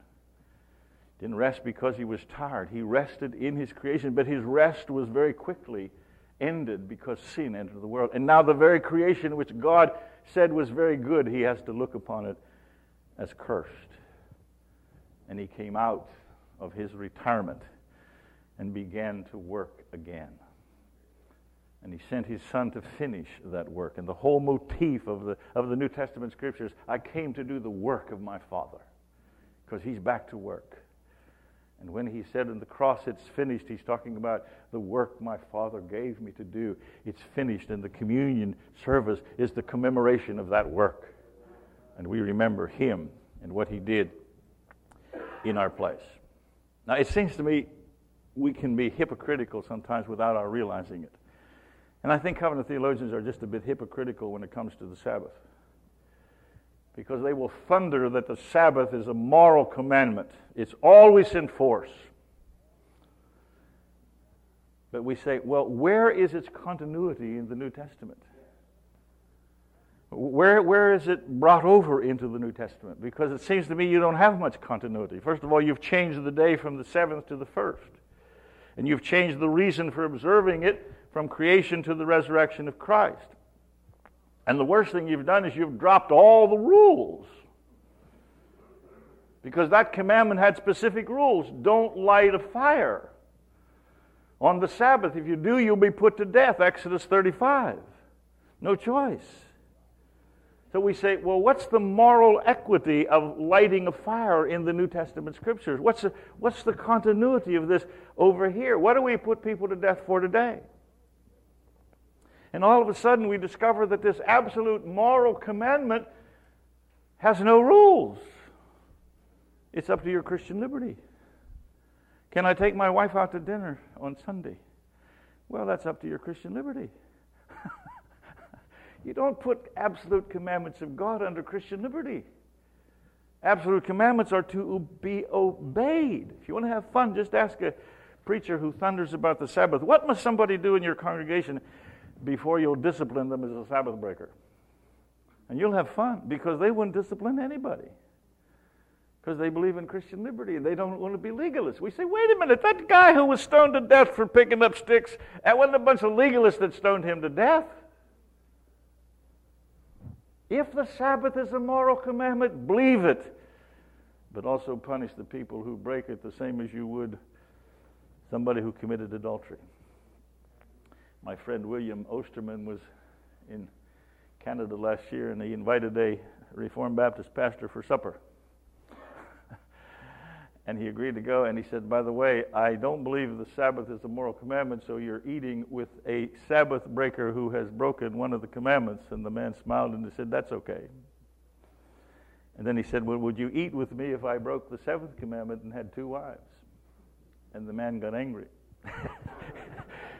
Didn't rest because he was tired. He rested in his creation, but his rest was very quickly ended because sin entered the world. And now the very creation which God said was very good, he has to look upon it as cursed. And he came out of his retirement and began to work again. And he sent his son to finish that work. And the whole motif of the, of the New Testament scriptures I came to do the work of my Father, because he's back to work. And when he said in the cross, it's finished, he's talking about the work my Father gave me to do. It's finished, and the communion service is the commemoration of that work. And we remember him and what he did in our place. Now, it seems to me we can be hypocritical sometimes without our realizing it. And I think covenant theologians are just a bit hypocritical when it comes to the Sabbath. Because they will thunder that the Sabbath is a moral commandment, it's always in force. But we say, well, where is its continuity in the New Testament? Where, where is it brought over into the New Testament? Because it seems to me you don't have much continuity. First of all, you've changed the day from the seventh to the first. And you've changed the reason for observing it from creation to the resurrection of Christ. And the worst thing you've done is you've dropped all the rules. Because that commandment had specific rules. Don't light a fire on the Sabbath. If you do, you'll be put to death. Exodus 35. No choice. So we say, well, what's the moral equity of lighting a fire in the New Testament scriptures? What's the, what's the continuity of this over here? What do we put people to death for today? And all of a sudden, we discover that this absolute moral commandment has no rules. It's up to your Christian liberty. Can I take my wife out to dinner on Sunday? Well, that's up to your Christian liberty. You don't put absolute commandments of God under Christian liberty. Absolute commandments are to be obeyed. If you want to have fun, just ask a preacher who thunders about the Sabbath, what must somebody do in your congregation before you'll discipline them as a Sabbath breaker. And you'll have fun because they wouldn't discipline anybody. Because they believe in Christian liberty and they don't want to be legalists. We say, wait a minute, that guy who was stoned to death for picking up sticks, that wasn't a bunch of legalists that stoned him to death. If the Sabbath is a moral commandment, believe it. But also punish the people who break it the same as you would somebody who committed adultery. My friend William Osterman was in Canada last year, and he invited a Reformed Baptist pastor for supper. And he agreed to go, and he said, By the way, I don't believe the Sabbath is a moral commandment, so you're eating with a Sabbath breaker who has broken one of the commandments. And the man smiled and he said, That's okay. And then he said, Well, would you eat with me if I broke the seventh commandment and had two wives? And the man got angry. [LAUGHS]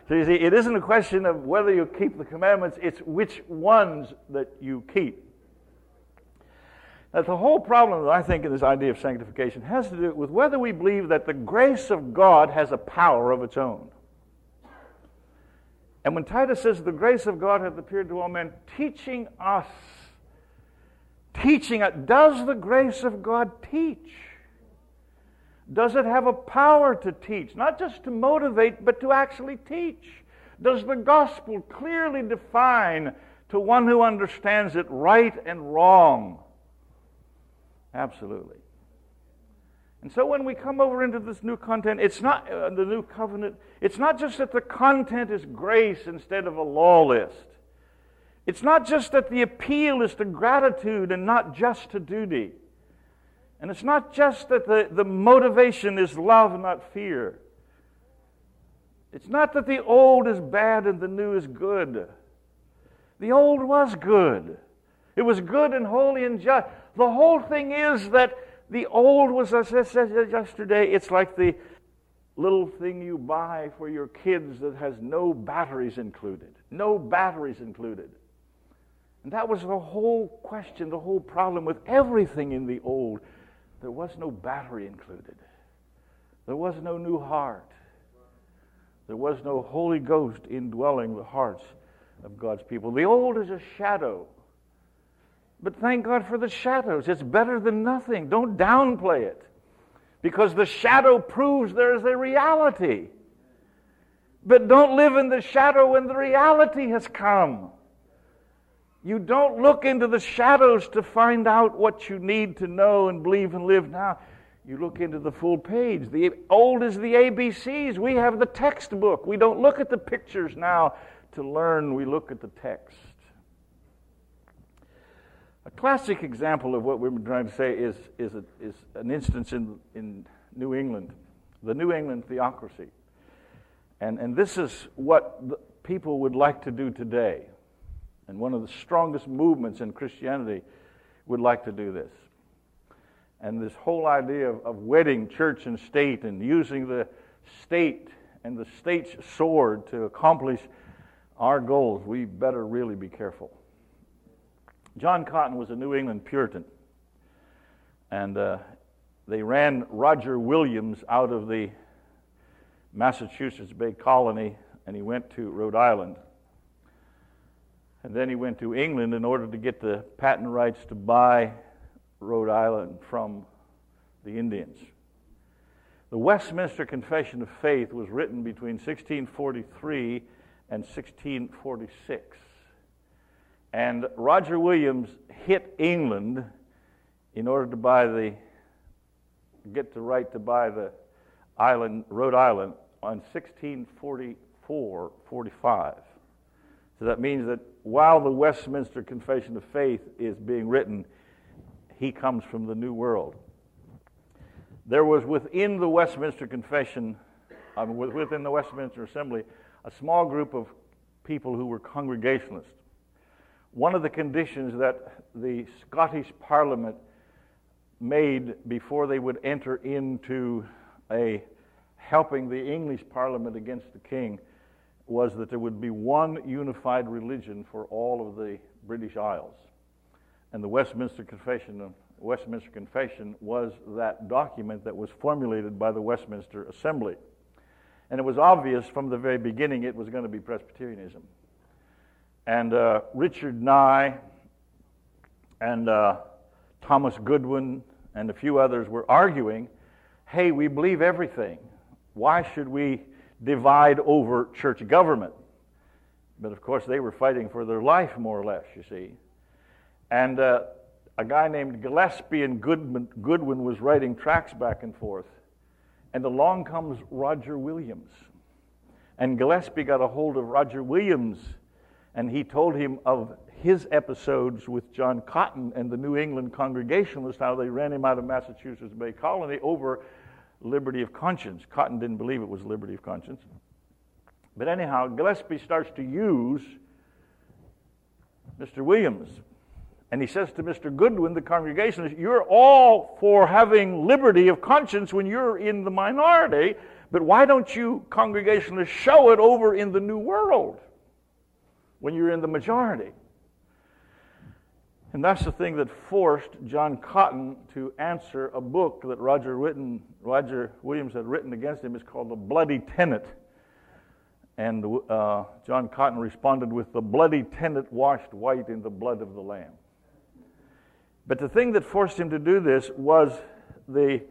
So you see, it isn't a question of whether you keep the commandments, it's which ones that you keep. Now, the whole problem, I think, in this idea of sanctification has to do with whether we believe that the grace of God has a power of its own. And when Titus says, The grace of God hath appeared to all men, teaching us, teaching us, does the grace of God teach? Does it have a power to teach? Not just to motivate, but to actually teach. Does the gospel clearly define to one who understands it right and wrong? Absolutely. And so when we come over into this new content, it's not uh, the new covenant, it's not just that the content is grace instead of a law list. It's not just that the appeal is to gratitude and not just to duty. And it's not just that the, the motivation is love, not fear. It's not that the old is bad and the new is good. The old was good. It was good and holy and just. The whole thing is that the old was, yesterday, it's like the little thing you buy for your kids that has no batteries included. No batteries included. And that was the whole question, the whole problem with everything in the old. There was no battery included. There was no new heart. There was no Holy Ghost indwelling the hearts of God's people. The old is a shadow. But thank God for the shadows. It's better than nothing. Don't downplay it. Because the shadow proves there is a reality. But don't live in the shadow when the reality has come. You don't look into the shadows to find out what you need to know and believe and live now. You look into the full page. The old is the ABCs. We have the textbook. We don't look at the pictures now to learn, we look at the text. A classic example of what we're trying to say is, is, a, is an instance in, in New England, the New England theocracy. And, and this is what people would like to do today. And one of the strongest movements in Christianity would like to do this. And this whole idea of, of wedding church and state and using the state and the state's sword to accomplish our goals, we better really be careful. John Cotton was a New England Puritan. And uh, they ran Roger Williams out of the Massachusetts Bay Colony, and he went to Rhode Island. And then he went to England in order to get the patent rights to buy Rhode Island from the Indians. The Westminster Confession of Faith was written between 1643 and 1646. And Roger Williams hit England in order to buy the get the right to buy the island Rhode Island on 1644 45. So that means that while the Westminster Confession of Faith is being written, he comes from the New World. There was within the Westminster Confession, um, within the Westminster Assembly, a small group of people who were Congregationalists. One of the conditions that the Scottish Parliament made before they would enter into a helping the English Parliament against the King was that there would be one unified religion for all of the British Isles. And the Westminster Confession, Westminster Confession was that document that was formulated by the Westminster Assembly. And it was obvious from the very beginning it was going to be Presbyterianism. And uh, Richard Nye and uh, Thomas Goodwin and a few others were arguing hey, we believe everything. Why should we divide over church government. But of course, they were fighting for their life, more or less, you see. And uh, a guy named Gillespie and Goodman, Goodwin was writing tracts back and forth. And along comes Roger Williams. And Gillespie got a hold of Roger Williams and he told him of his episodes with John Cotton and the New England Congregationalists, how they ran him out of Massachusetts Bay Colony over liberty of conscience. Cotton didn't believe it was liberty of conscience. But anyhow, Gillespie starts to use Mr. Williams. And he says to Mr. Goodwin, the congregationalist, You're all for having liberty of conscience when you're in the minority, but why don't you, congregationalists, show it over in the New World when you're in the majority? And that's the thing that forced John Cotton to answer a book that Roger, written, Roger Williams had written against him. It's called The Bloody Tenet. And uh, John Cotton responded with, The bloody tenet washed white in the blood of the Lamb. But the thing that forced him to do this was the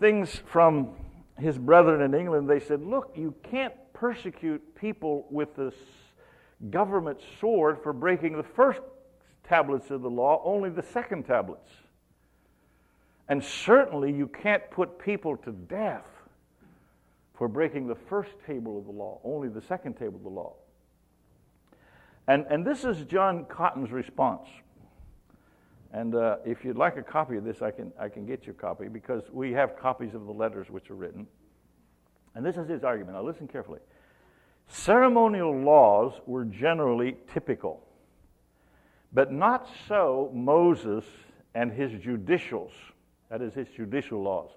things from his brethren in England. They said, Look, you can't persecute people with the government sword for breaking the first tablets of the law, only the second tablets. And certainly you can't put people to death for breaking the first table of the law, only the second table of the law. And, and this is John Cotton's response. And uh, if you'd like a copy of this, I can, I can get you a copy because we have copies of the letters which are written. And this is his argument. Now, listen carefully. Ceremonial laws were generally typical. But not so Moses and his judicials, that is, his judicial laws,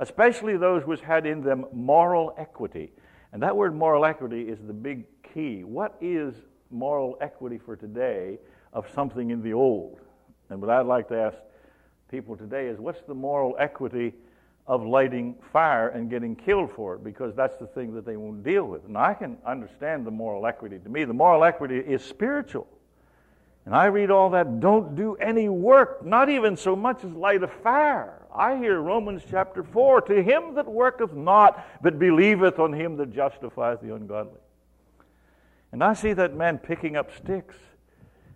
especially those which had in them moral equity. And that word moral equity is the big key. What is moral equity for today of something in the old? And what I'd like to ask people today is what's the moral equity of lighting fire and getting killed for it? Because that's the thing that they won't deal with. And I can understand the moral equity. To me, the moral equity is spiritual. And I read all that, don't do any work, not even so much as light a fire. I hear Romans chapter 4 To him that worketh not, but believeth on him that justifieth the ungodly. And I see that man picking up sticks.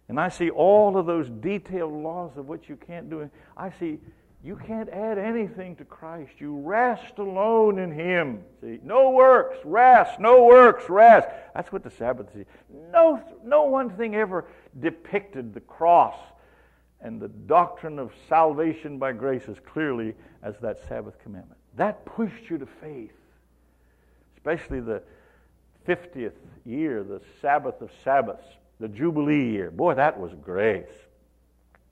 And I see all of those detailed laws of which you can't do. I see you can't add anything to Christ. You rest alone in Him. See, no works, rest, no works, rest. That's what the Sabbath is. No, no one thing ever depicted the cross and the doctrine of salvation by grace as clearly as that Sabbath commandment. That pushed you to faith, especially the 50th year, the Sabbath of Sabbaths, the Jubilee year. Boy, that was grace.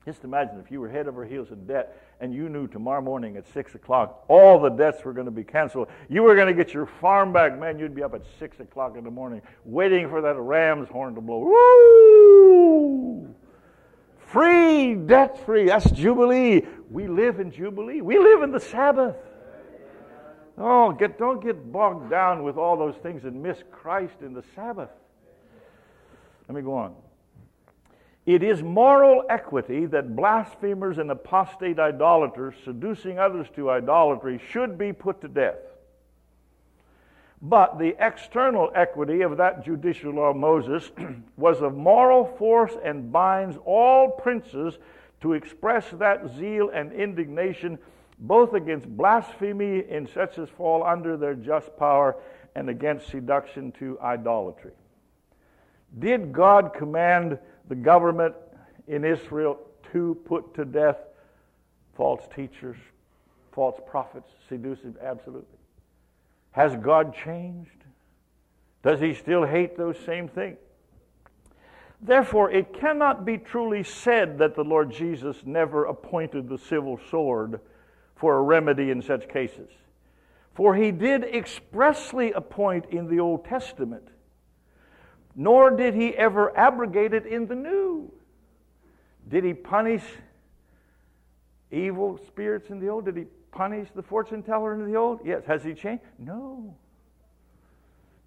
Just imagine if you were head over heels in debt and you knew tomorrow morning at 6 o'clock all the debts were going to be canceled. You were going to get your farm back, man. You'd be up at 6 o'clock in the morning waiting for that ram's horn to blow. Woo! Free, debt free. That's Jubilee. We live in Jubilee. We live in the Sabbath. Oh, get, don't get bogged down with all those things and miss Christ in the Sabbath. Let me go on. It is moral equity that blasphemers and apostate idolaters seducing others to idolatry should be put to death. But the external equity of that judicial law Moses [CLEARS THROAT] was of moral force and binds all princes to express that zeal and indignation both against blasphemy in such as fall under their just power and against seduction to idolatry. Did God command the government in Israel to put to death false teachers, false prophets, seducing? Absolutely. Has God changed? Does he still hate those same things? Therefore, it cannot be truly said that the Lord Jesus never appointed the civil sword for a remedy in such cases. For he did expressly appoint in the Old Testament nor did he ever abrogate it in the new. Did he punish evil spirits in the old? Did he punish the fortune teller in the old? Yes. Has he changed? No.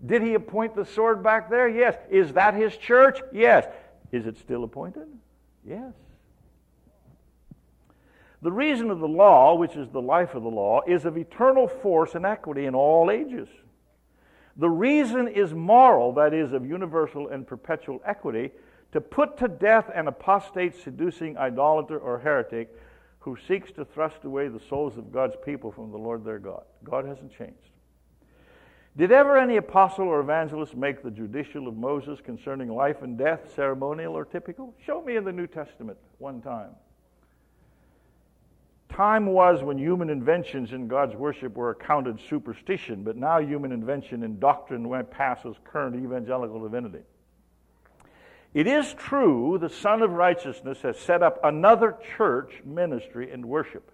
Did he appoint the sword back there? Yes. Is that his church? Yes. Is it still appointed? Yes. The reason of the law, which is the life of the law, is of eternal force and equity in all ages. The reason is moral, that is, of universal and perpetual equity, to put to death an apostate, seducing idolater or heretic who seeks to thrust away the souls of God's people from the Lord their God. God hasn't changed. Did ever any apostle or evangelist make the judicial of Moses concerning life and death ceremonial or typical? Show me in the New Testament one time. Time was when human inventions in God's worship were accounted superstition, but now human invention in doctrine went past as current evangelical divinity. It is true the Sun of Righteousness has set up another church ministry and worship.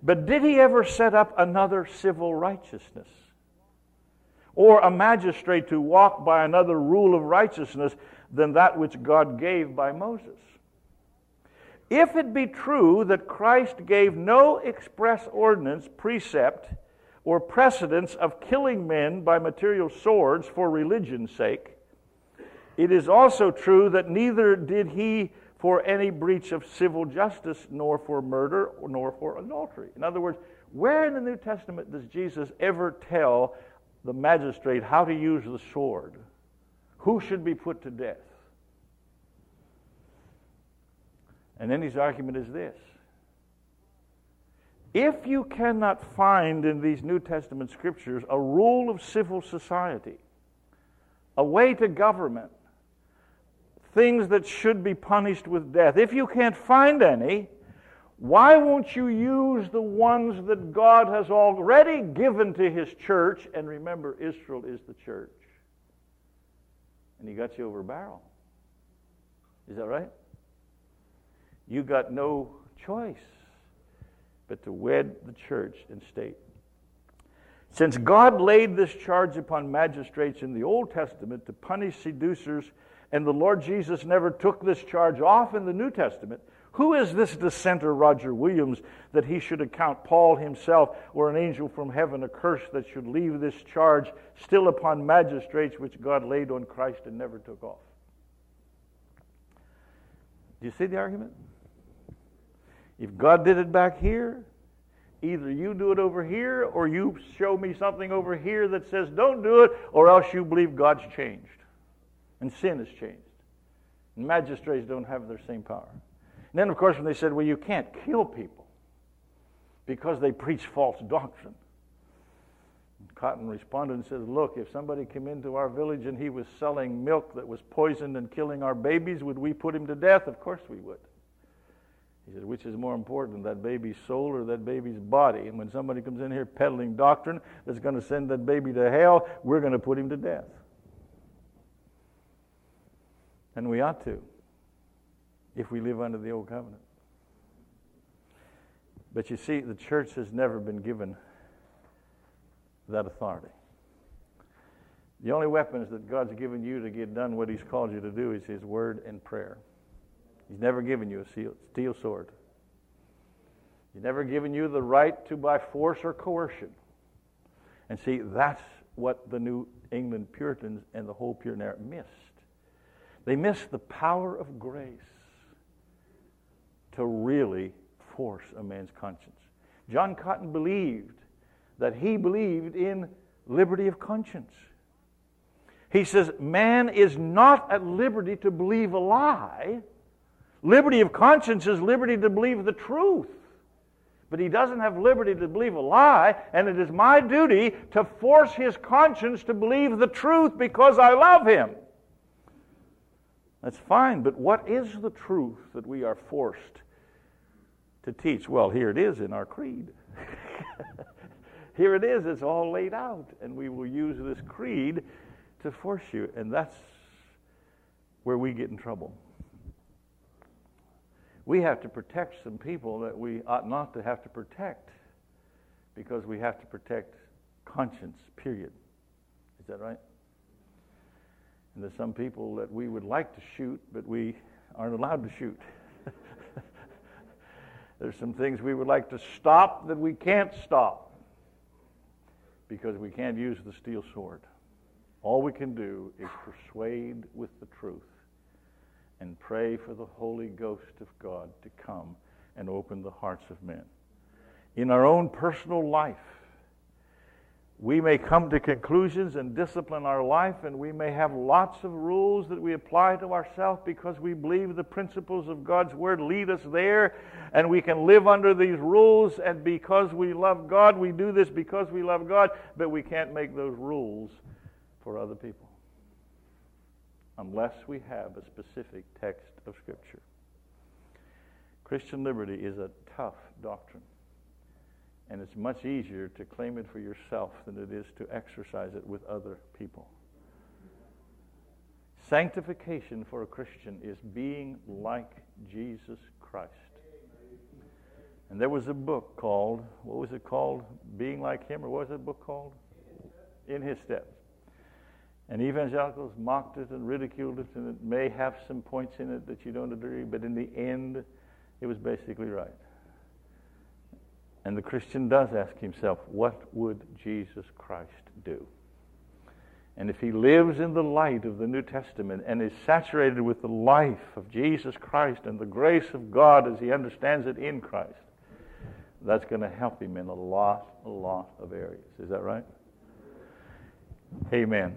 But did he ever set up another civil righteousness? Or a magistrate to walk by another rule of righteousness than that which God gave by Moses? If it be true that Christ gave no express ordinance, precept, or precedence of killing men by material swords for religion's sake, it is also true that neither did he for any breach of civil justice, nor for murder, nor for adultery. In other words, where in the New Testament does Jesus ever tell the magistrate how to use the sword? Who should be put to death? And then his argument is this If you cannot find in these New Testament scriptures a rule of civil society, a way to government, things that should be punished with death, if you can't find any, why won't you use the ones that God has already given to his church? And remember, Israel is the church. And he got you over a barrel. Is that right? You got no choice but to wed the church and state. Since God laid this charge upon magistrates in the Old Testament to punish seducers, and the Lord Jesus never took this charge off in the New Testament, who is this dissenter, Roger Williams, that he should account Paul himself or an angel from heaven a curse that should leave this charge still upon magistrates which God laid on Christ and never took off? Do you see the argument? If God did it back here, either you do it over here or you show me something over here that says don't do it, or else you believe God's changed and sin has changed. And magistrates don't have their same power. And then, of course, when they said, well, you can't kill people because they preach false doctrine. Cotton responded and said, Look, if somebody came into our village and he was selling milk that was poisoned and killing our babies, would we put him to death? Of course we would. He said, which is more important, that baby's soul or that baby's body? And when somebody comes in here peddling doctrine that's going to send that baby to hell, we're going to put him to death. And we ought to, if we live under the old covenant. But you see, the church has never been given that authority. The only weapons that God's given you to get done what He's called you to do is His Word and prayer. He's never given you a steel sword. He's never given you the right to by force or coercion. And see, that's what the New England Puritans and the whole Puritan era missed. They missed the power of grace to really force a man's conscience. John Cotton believed that he believed in liberty of conscience. He says, Man is not at liberty to believe a lie Liberty of conscience is liberty to believe the truth. But he doesn't have liberty to believe a lie, and it is my duty to force his conscience to believe the truth because I love him. That's fine, but what is the truth that we are forced to teach? Well, here it is in our creed. [LAUGHS] here it is, it's all laid out, and we will use this creed to force you, and that's where we get in trouble we have to protect some people that we ought not to have to protect because we have to protect conscience, period. Is that right? And there's some people that we would like to shoot, but we aren't allowed to shoot. [LAUGHS] there's some things we would like to stop that we can't stop because we can't use the steel sword. All we can do is persuade with the truth and pray for the Holy Ghost of God to come and open the hearts of men. In our own personal life, we may come to conclusions and discipline our life, and we may have lots of rules that we apply to ourselves because we believe the principles of God's Word lead us there, and we can live under these rules, and because we love God, we do this because we love God, but we can't make those rules for other people unless we have a specific text of Scripture. Christian liberty is a tough doctrine, and it's much easier to claim it for yourself than it is to exercise it with other people. Sanctification for a Christian is being like Jesus Christ. And there was a book called, what was it called? Being like Him, or what was that book called? In His Steps. And evangelicals mocked it and ridiculed it, and it may have some points in it that you don't agree, but in the end, it was basically right. And the Christian does ask himself, what would Jesus Christ do? And if he lives in the light of the New Testament and is saturated with the life of Jesus Christ and the grace of God as he understands it in Christ, that's going to help him in a lot, a lot of areas. Is that right? Amen.